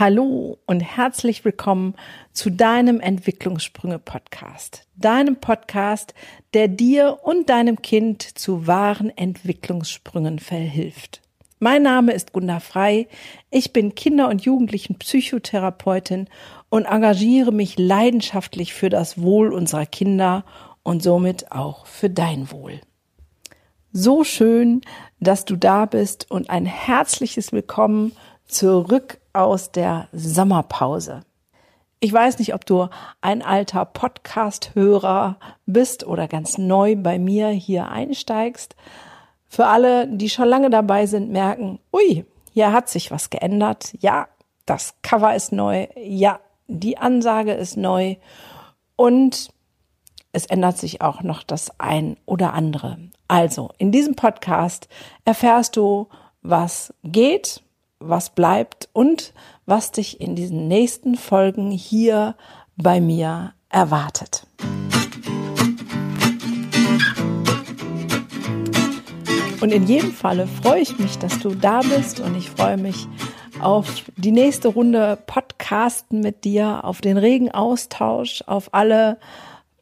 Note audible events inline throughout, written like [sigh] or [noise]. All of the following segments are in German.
Hallo und herzlich willkommen zu deinem Entwicklungssprünge-Podcast. Deinem Podcast, der dir und deinem Kind zu wahren Entwicklungssprüngen verhilft. Mein Name ist Gunda Frei. Ich bin Kinder- und Jugendlichen-Psychotherapeutin und engagiere mich leidenschaftlich für das Wohl unserer Kinder und somit auch für dein Wohl. So schön, dass du da bist und ein herzliches Willkommen zurück aus der Sommerpause. Ich weiß nicht, ob du ein alter Podcast-Hörer bist oder ganz neu bei mir hier einsteigst. Für alle, die schon lange dabei sind, merken, ui, hier hat sich was geändert. Ja, das Cover ist neu. Ja, die Ansage ist neu. Und es ändert sich auch noch das ein oder andere. Also, in diesem Podcast erfährst du, was geht, was bleibt und was dich in diesen nächsten Folgen hier bei mir erwartet. Und in jedem Falle freue ich mich, dass du da bist und ich freue mich auf die nächste Runde Podcasten mit dir, auf den regen Austausch, auf alle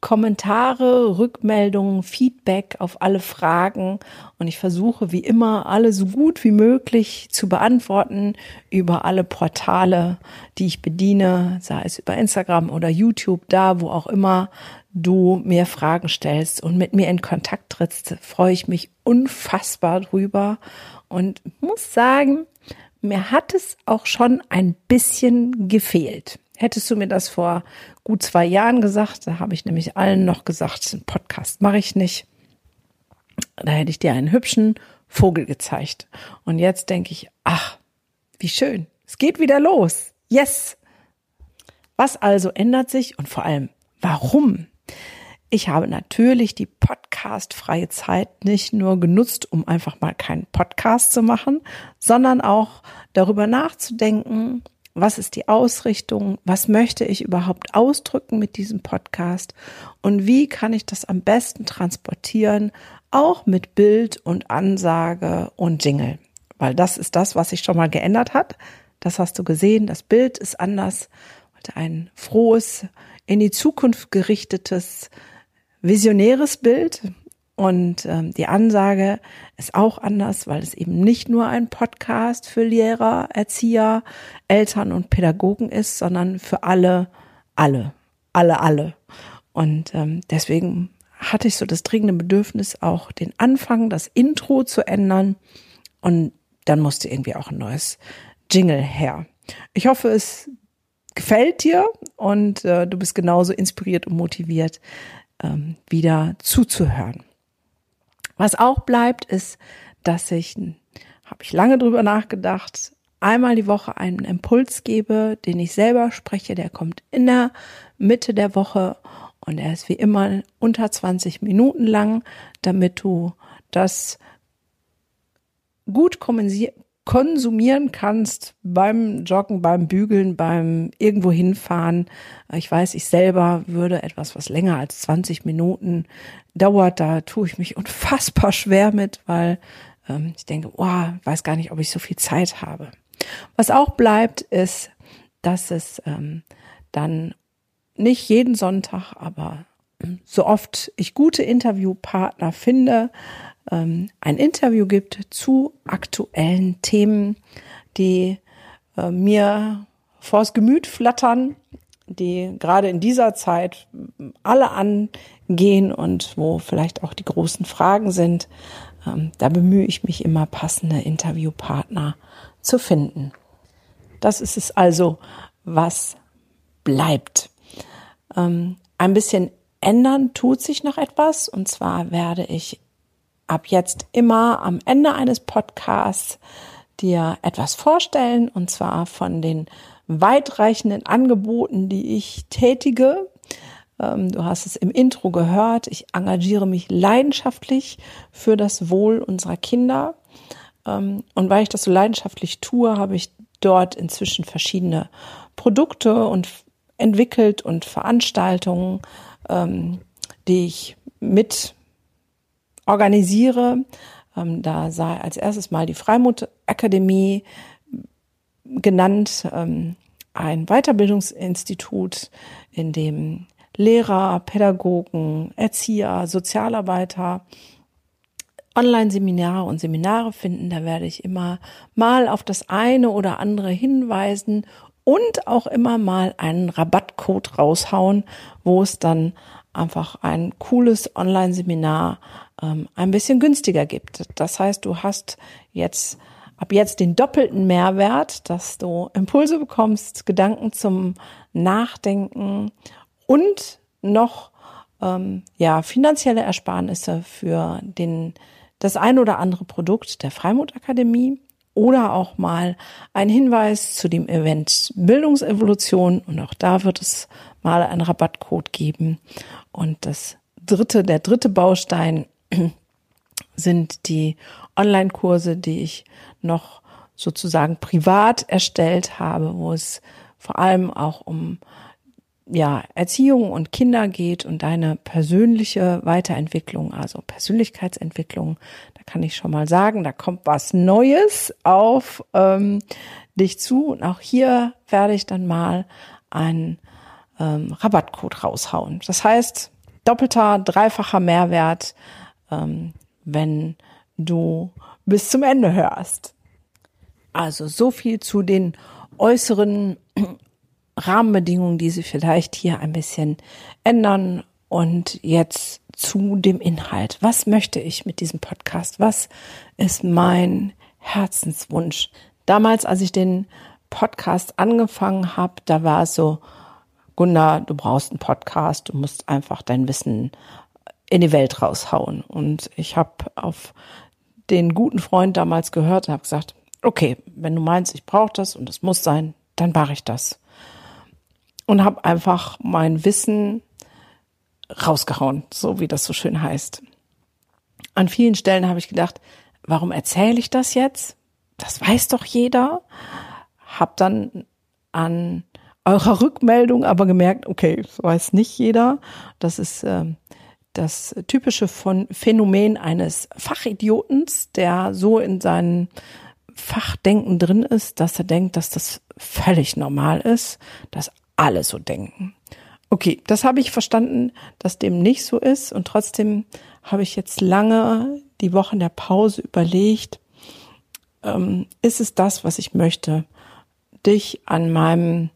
Kommentare, Rückmeldungen, Feedback auf alle Fragen und ich versuche wie immer alle so gut wie möglich zu beantworten über alle Portale, die ich bediene, sei es über Instagram oder YouTube, da wo auch immer du mir Fragen stellst und mit mir in Kontakt trittst, freue ich mich unfassbar drüber und muss sagen, mir hat es auch schon ein bisschen gefehlt. Hättest du mir das vor gut zwei Jahren gesagt, da habe ich nämlich allen noch gesagt, einen Podcast mache ich nicht. Da hätte ich dir einen hübschen Vogel gezeigt. Und jetzt denke ich, ach, wie schön. Es geht wieder los. Yes. Was also ändert sich und vor allem, warum? Ich habe natürlich die podcastfreie Zeit nicht nur genutzt, um einfach mal keinen Podcast zu machen, sondern auch darüber nachzudenken, was ist die Ausrichtung, was möchte ich überhaupt ausdrücken mit diesem Podcast und wie kann ich das am besten transportieren, auch mit Bild und Ansage und Jingle. Weil das ist das, was sich schon mal geändert hat. Das hast du gesehen, das Bild ist anders. Ein frohes, in die Zukunft gerichtetes, visionäres Bild. Und ähm, die Ansage ist auch anders, weil es eben nicht nur ein Podcast für Lehrer, Erzieher, Eltern und Pädagogen ist, sondern für alle, alle, alle, alle. Und ähm, deswegen hatte ich so das dringende Bedürfnis, auch den Anfang, das Intro zu ändern. Und dann musste irgendwie auch ein neues Jingle her. Ich hoffe, es gefällt dir und äh, du bist genauso inspiriert und motiviert, ähm, wieder zuzuhören. Was auch bleibt, ist, dass ich, habe ich lange drüber nachgedacht, einmal die Woche einen Impuls gebe, den ich selber spreche, der kommt in der Mitte der Woche und er ist wie immer unter 20 Minuten lang, damit du das gut konsumieren kannst beim Joggen, beim Bügeln, beim irgendwo hinfahren. Ich weiß, ich selber würde etwas, was länger als 20 Minuten dauert, da tue ich mich [laughs] unfassbar schwer mit, weil ähm, ich denke, oh, weiß gar nicht, ob ich so viel Zeit habe. Was auch bleibt, ist, dass es ähm, dann nicht jeden Sonntag, aber so oft ich gute Interviewpartner finde, ähm, ein Interview gibt zu aktuellen Themen, die äh, mir vors Gemüt flattern, die gerade in dieser Zeit alle angehen und wo vielleicht auch die großen Fragen sind. Ähm, da bemühe ich mich immer, passende Interviewpartner zu finden. Das ist es also, was bleibt. Ähm, ein bisschen ändern tut sich noch etwas und zwar werde ich ab jetzt immer am Ende eines Podcasts dir etwas vorstellen und zwar von den weitreichenden Angeboten, die ich tätige. Ähm, du hast es im Intro gehört. Ich engagiere mich leidenschaftlich für das Wohl unserer Kinder. Ähm, und weil ich das so leidenschaftlich tue, habe ich dort inzwischen verschiedene Produkte und entwickelt und Veranstaltungen, ähm, die ich mit organisiere. Ähm, da sei als erstes mal die Freimut Akademie genannt. Ähm, ein Weiterbildungsinstitut, in dem Lehrer, Pädagogen, Erzieher, Sozialarbeiter Online-Seminare und Seminare finden. Da werde ich immer mal auf das eine oder andere hinweisen und auch immer mal einen Rabattcode raushauen, wo es dann einfach ein cooles Online-Seminar ähm, ein bisschen günstiger gibt. Das heißt, du hast jetzt ab jetzt den doppelten Mehrwert, dass du Impulse bekommst, Gedanken zum Nachdenken und noch ähm, ja finanzielle Ersparnisse für den das ein oder andere Produkt der Freimut-Akademie oder auch mal ein Hinweis zu dem Event Bildungsevolution und auch da wird es mal einen Rabattcode geben. Und das dritte, der dritte Baustein [clears throat] sind die Online-Kurse, die ich noch sozusagen privat erstellt habe, wo es vor allem auch um ja, Erziehung und Kinder geht und deine persönliche Weiterentwicklung, also Persönlichkeitsentwicklung, kann ich schon mal sagen, da kommt was Neues auf ähm, dich zu. Und auch hier werde ich dann mal einen ähm, Rabattcode raushauen. Das heißt, doppelter, dreifacher Mehrwert, ähm, wenn du bis zum Ende hörst. Also so viel zu den äußeren [clears throat] Rahmenbedingungen, die sie vielleicht hier ein bisschen ändern. Und jetzt zu dem Inhalt. Was möchte ich mit diesem Podcast? Was ist mein Herzenswunsch? Damals, als ich den Podcast angefangen habe, da war es so, Gunnar, du brauchst einen Podcast, du musst einfach dein Wissen in die Welt raushauen. Und ich habe auf den guten Freund damals gehört und habe gesagt, okay, wenn du meinst, ich brauche das und es muss sein, dann mache ich das und habe einfach mein Wissen rausgehauen, so wie das so schön heißt. An vielen Stellen habe ich gedacht, warum erzähle ich das jetzt? Das weiß doch jeder. Hab dann an eurer Rückmeldung aber gemerkt, okay, das weiß nicht jeder. Das ist äh, das typische von Phänomen eines Fachidiotens, der so in seinen Fachdenken drin ist, dass er denkt, dass das völlig normal ist, dass alle so denken. Okay, das habe ich verstanden, dass dem nicht so ist und trotzdem habe ich jetzt lange die Wochen der Pause überlegt, ähm, ist es das, was ich möchte, dich an meinem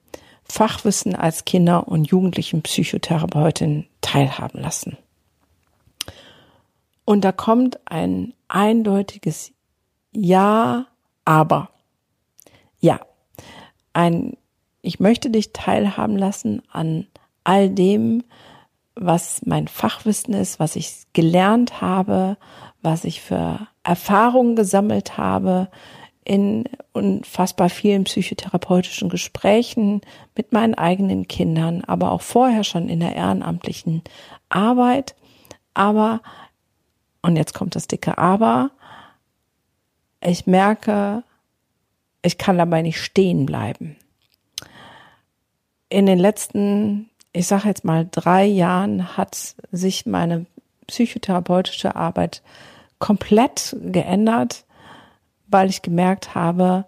Fachwissen als Kinder- und Jugendlichen Psychotherapeutin teilhaben lassen. Und da kommt ein eindeutiges Ja, aber. Ja, ein ich möchte dich teilhaben lassen an all dem, was mein Fachwissen ist, was ich gelernt habe, was ich für Erfahrungen gesammelt habe in unfassbar vielen psychotherapeutischen Gesprächen mit meinen eigenen Kindern, aber auch vorher schon in der ehrenamtlichen Arbeit. Aber, und jetzt kommt das dicke Aber, ich merke, ich kann dabei nicht stehen bleiben in den letzten, ich sage jetzt mal drei Jahren, hat sich meine psychotherapeutische Arbeit komplett geändert, weil ich gemerkt habe,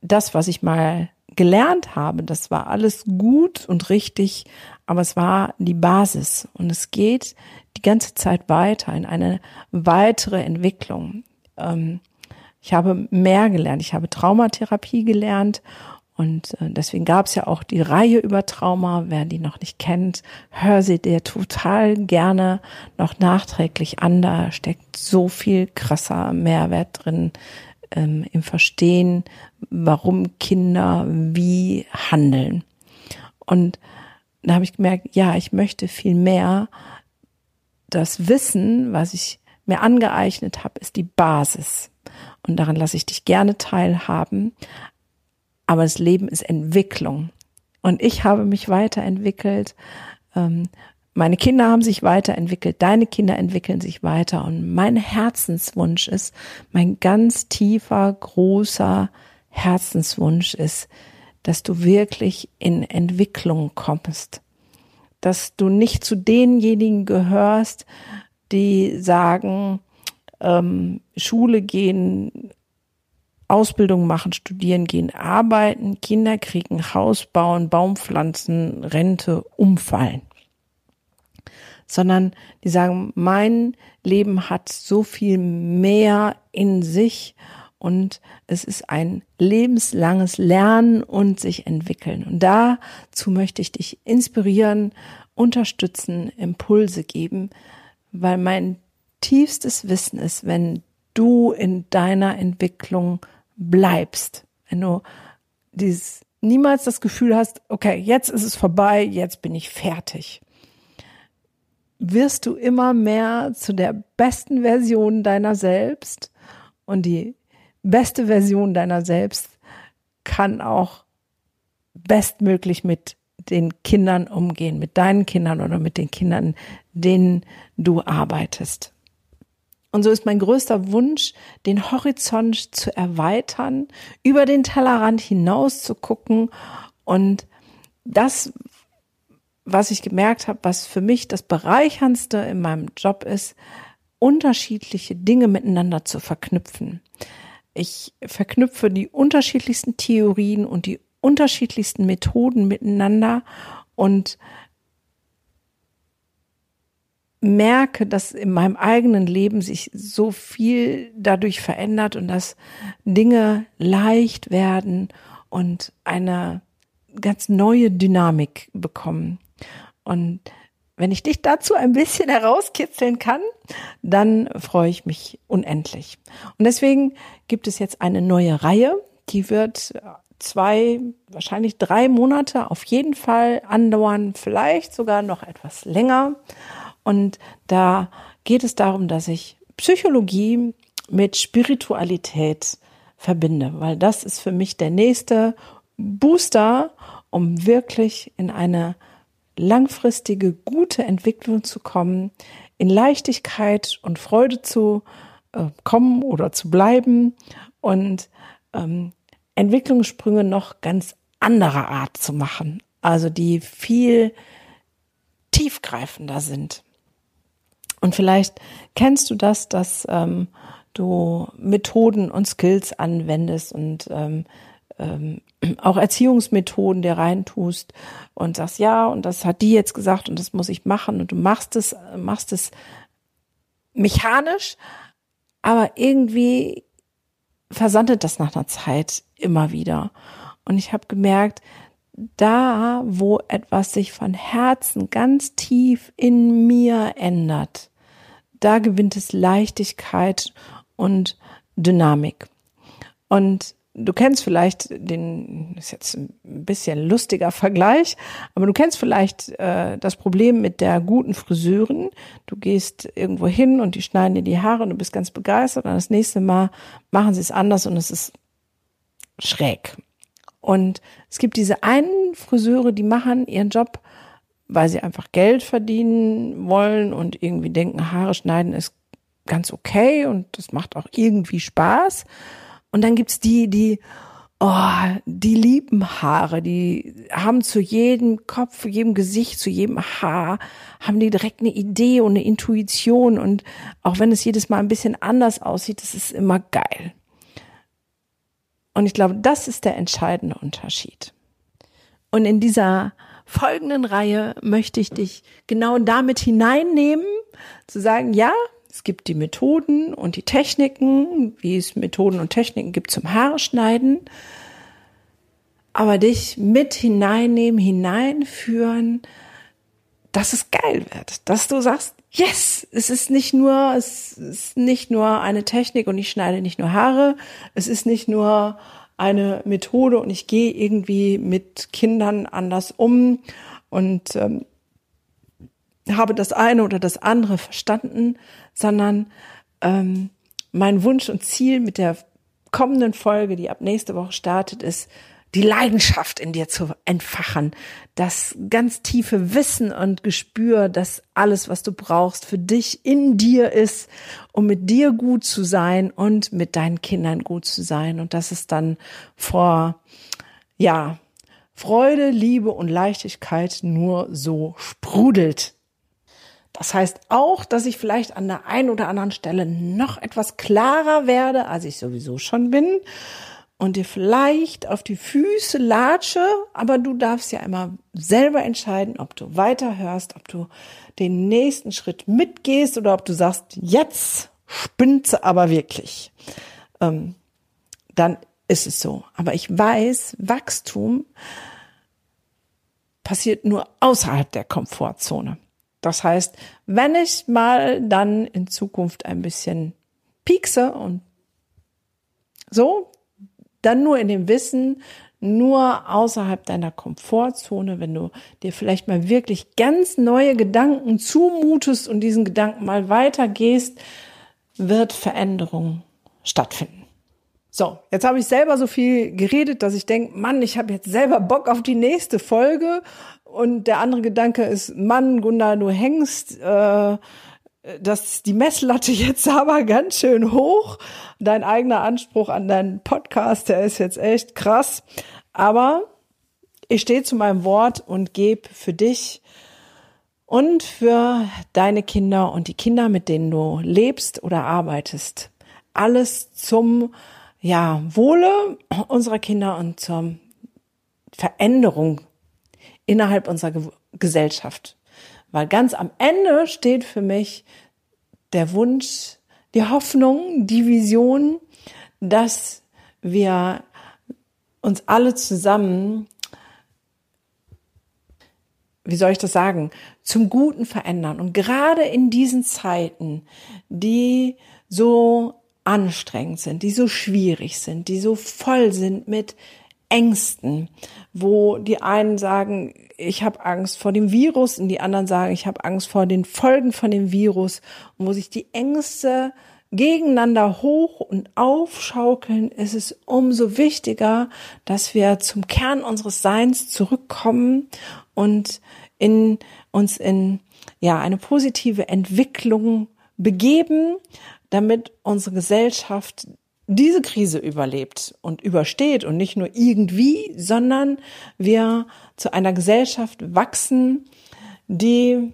das, was ich mal gelernt habe, das war alles gut und richtig, aber es war die Basis und es geht die ganze Zeit weiter in eine weitere Entwicklung. Ähm, ich habe mehr gelernt, ich habe Traumatherapie gelernt und äh, deswegen gab es ja auch die Reihe über Trauma. Wer die noch nicht kennt, hör sie dir total gerne noch nachträglich an. Da steckt so viel krasser Mehrwert drin ähm, im Verstehen, warum Kinder wie handeln. Und da habe ich gemerkt, ja, ich möchte viel mehr das Wissen, was ich mir angeeignet habe, ist die Basis. Und daran lasse ich dich gerne teilhaben. Aber das Leben ist Entwicklung. Und ich habe mich weiterentwickelt. Ähm, meine Kinder haben sich weiterentwickelt. Deine Kinder entwickeln sich weiter. Und mein Herzenswunsch ist, mein ganz tiefer, großer Herzenswunsch ist, dass du wirklich in Entwicklung kommst. Dass du nicht zu denjenigen gehörst, die sagen, ähm, Schule gehen Ausbildung machen, studieren gehen, arbeiten, Kinder kriegen, Haus bauen, Baum pflanzen, Rente, umfallen. Sondern die sagen, mein Leben hat so viel mehr in sich und es ist ein lebenslanges Lernen und sich entwickeln. Und dazu möchte ich dich inspirieren, unterstützen, Impulse geben, weil mein tiefstes Wissen ist, wenn du in deiner Entwicklung bleibst, wenn du dieses niemals das Gefühl hast, okay, jetzt ist es vorbei, jetzt bin ich fertig, wirst du immer mehr zu der besten Version deiner selbst. Und die beste Version deiner selbst kann auch bestmöglich mit den Kindern umgehen, mit deinen Kindern oder mit den Kindern, denen du arbeitest. Und so ist mein größter Wunsch, den Horizont zu erweitern, über den Tellerrand hinaus zu gucken und das, was ich gemerkt habe, was für mich das Bereicherndste in meinem Job ist, unterschiedliche Dinge miteinander zu verknüpfen. Ich verknüpfe die unterschiedlichsten Theorien und die unterschiedlichsten Methoden miteinander und merke, dass in meinem eigenen Leben sich so viel dadurch verändert und dass Dinge leicht werden und eine ganz neue Dynamik bekommen. Und wenn ich dich dazu ein bisschen [laughs] herauskitzeln kann, dann freue ich mich unendlich. Und deswegen gibt es jetzt eine neue Reihe, die wird zwei, wahrscheinlich drei Monate auf jeden Fall andauern, vielleicht sogar noch etwas länger. Und da geht es darum, dass ich Psychologie mit Spiritualität verbinde, weil das ist für mich der nächste Booster, um wirklich in eine langfristige, gute Entwicklung zu kommen, in Leichtigkeit und Freude zu äh, kommen oder zu bleiben und ähm, Entwicklungssprünge noch ganz anderer Art zu machen, also die viel tiefgreifender sind. Und vielleicht kennst du das, dass ähm, du Methoden und Skills anwendest und ähm, ähm, [clears throat] auch Erziehungsmethoden dir reintust und sagst, ja, und das hat die jetzt gesagt und das muss ich machen und du machst es, machst es mechanisch, aber irgendwie versandet das nach einer Zeit immer wieder. Und ich habe gemerkt, da, wo etwas sich von Herzen ganz tief in mir ändert, da gewinnt es Leichtigkeit und Dynamik. Und du kennst vielleicht den, ist jetzt ein bisschen lustiger Vergleich, aber du kennst vielleicht äh, das Problem mit der guten Friseurin. Du gehst irgendwo hin und die schneiden dir die Haare und du bist ganz begeistert und das nächste Mal machen sie es anders und es ist schräg. Und es gibt diese einen Friseure, die machen ihren Job, weil sie einfach Geld verdienen wollen und irgendwie denken, Haare schneiden ist ganz okay und das macht auch irgendwie Spaß. Und dann gibt's die, die, oh, die lieben Haare, die haben zu jedem Kopf, zu jedem Gesicht, zu jedem Haar, haben die direkt eine Idee und eine Intuition. Und auch wenn es jedes Mal ein bisschen anders aussieht, das ist immer geil. Und ich glaube, das ist der entscheidende Unterschied. Und in dieser folgenden Reihe möchte ich dich genau damit hineinnehmen, zu sagen, ja, es gibt die Methoden und die Techniken, wie es Methoden und Techniken gibt zum Haarschneiden, aber dich mit hineinnehmen, hineinführen, dass es geil wird, dass du sagst, yes, es ist nicht nur, es ist nicht nur eine Technik und ich schneide nicht nur Haare, es ist nicht nur eine Methode und ich gehe irgendwie mit Kindern anders um und ähm, habe das eine oder das andere verstanden, sondern ähm, mein Wunsch und Ziel mit der kommenden Folge, die ab nächste Woche startet, ist, die Leidenschaft in dir zu entfachen, das ganz tiefe Wissen und Gespür, dass alles, was du brauchst, für dich in dir ist, um mit dir gut zu sein und mit deinen Kindern gut zu sein. Und dass es dann vor, ja, Freude, Liebe und Leichtigkeit nur so sprudelt. Das heißt auch, dass ich vielleicht an der einen oder anderen Stelle noch etwas klarer werde, als ich sowieso schon bin und dir vielleicht auf die Füße latsche, aber du darfst ja immer selber entscheiden, ob du weiterhörst, ob du den nächsten Schritt mitgehst oder ob du sagst, jetzt spinnt sie aber wirklich. Ähm, dann ist es so. Aber ich weiß, Wachstum passiert nur außerhalb der Komfortzone. Das heißt, wenn ich mal dann in Zukunft ein bisschen piekse und so, dann nur in dem Wissen, nur außerhalb deiner Komfortzone, wenn du dir vielleicht mal wirklich ganz neue Gedanken zumutest und diesen Gedanken mal weitergehst, wird Veränderung stattfinden. So, jetzt habe ich selber so viel geredet, dass ich denke, Mann, ich habe jetzt selber Bock auf die nächste Folge und der andere Gedanke ist, Mann, Gunnar, du hängst äh, das die Messlatte jetzt [laughs] aber ganz schön hoch. Dein eigener Anspruch an deinen Podcast, der ist jetzt echt krass. Aber ich stehe zu meinem Wort und gebe für dich und für deine Kinder und die Kinder, mit denen du lebst oder arbeitest, alles zum ja, Wohle unserer Kinder und zur Veränderung innerhalb unserer Ge Gesellschaft. Weil ganz am Ende steht für mich der Wunsch, die Hoffnung, die Vision, dass wir uns alle zusammen, wie soll ich das sagen, zum Guten verändern. Und gerade in diesen Zeiten, die so anstrengend sind, die so schwierig sind, die so voll sind mit Ängsten, wo die einen sagen, ich habe Angst vor dem Virus und die anderen sagen, ich habe Angst vor den Folgen von dem Virus und wo sich die Ängste gegeneinander hoch und aufschaukeln, ist es umso wichtiger, dass wir zum Kern unseres Seins zurückkommen und in uns in ja eine positive Entwicklung begeben, damit unsere Gesellschaft diese Krise überlebt und übersteht und nicht nur irgendwie, sondern wir zu einer Gesellschaft wachsen, die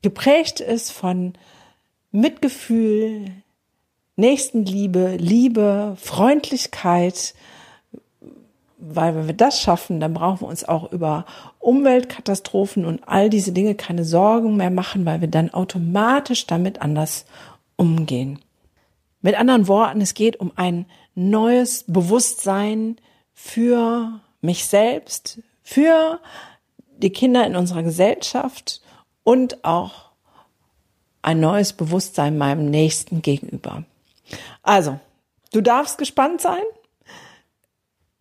geprägt ist von Mitgefühl, Nächstenliebe, Liebe, Freundlichkeit, weil wenn wir das schaffen, dann brauchen wir uns auch über Umweltkatastrophen und all diese Dinge keine Sorgen mehr machen, weil wir dann automatisch damit anders umgehen. Mit anderen Worten, es geht um ein neues Bewusstsein für mich selbst, für die Kinder in unserer Gesellschaft und auch ein neues Bewusstsein meinem Nächsten gegenüber. Also, du darfst gespannt sein.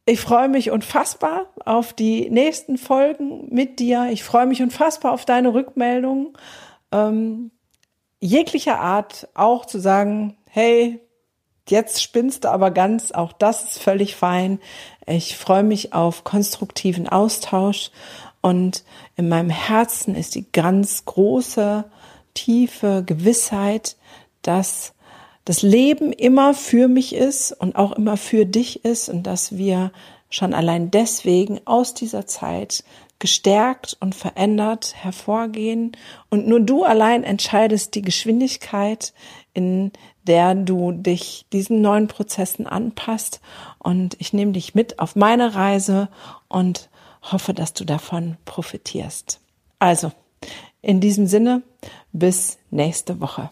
Ich freue mich unfassbar auf die nächsten Folgen mit dir. Ich freue mich unfassbar auf deine Rückmeldung. Ähm, jeglicher Art auch zu sagen, hey, jetzt spinnst du aber ganz, auch das ist völlig fein. Ich freue mich auf konstruktiven Austausch und in meinem Herzen ist die ganz große, tiefe Gewissheit, dass das Leben immer für mich ist und auch immer für dich ist und dass wir schon allein deswegen aus dieser Zeit gestärkt und verändert hervorgehen. Und nur du allein entscheidest die Geschwindigkeit, in der du dich diesen neuen Prozessen anpasst. Und ich nehme dich mit auf meine Reise und hoffe, dass du davon profitierst. Also, in diesem Sinne, bis nächste Woche.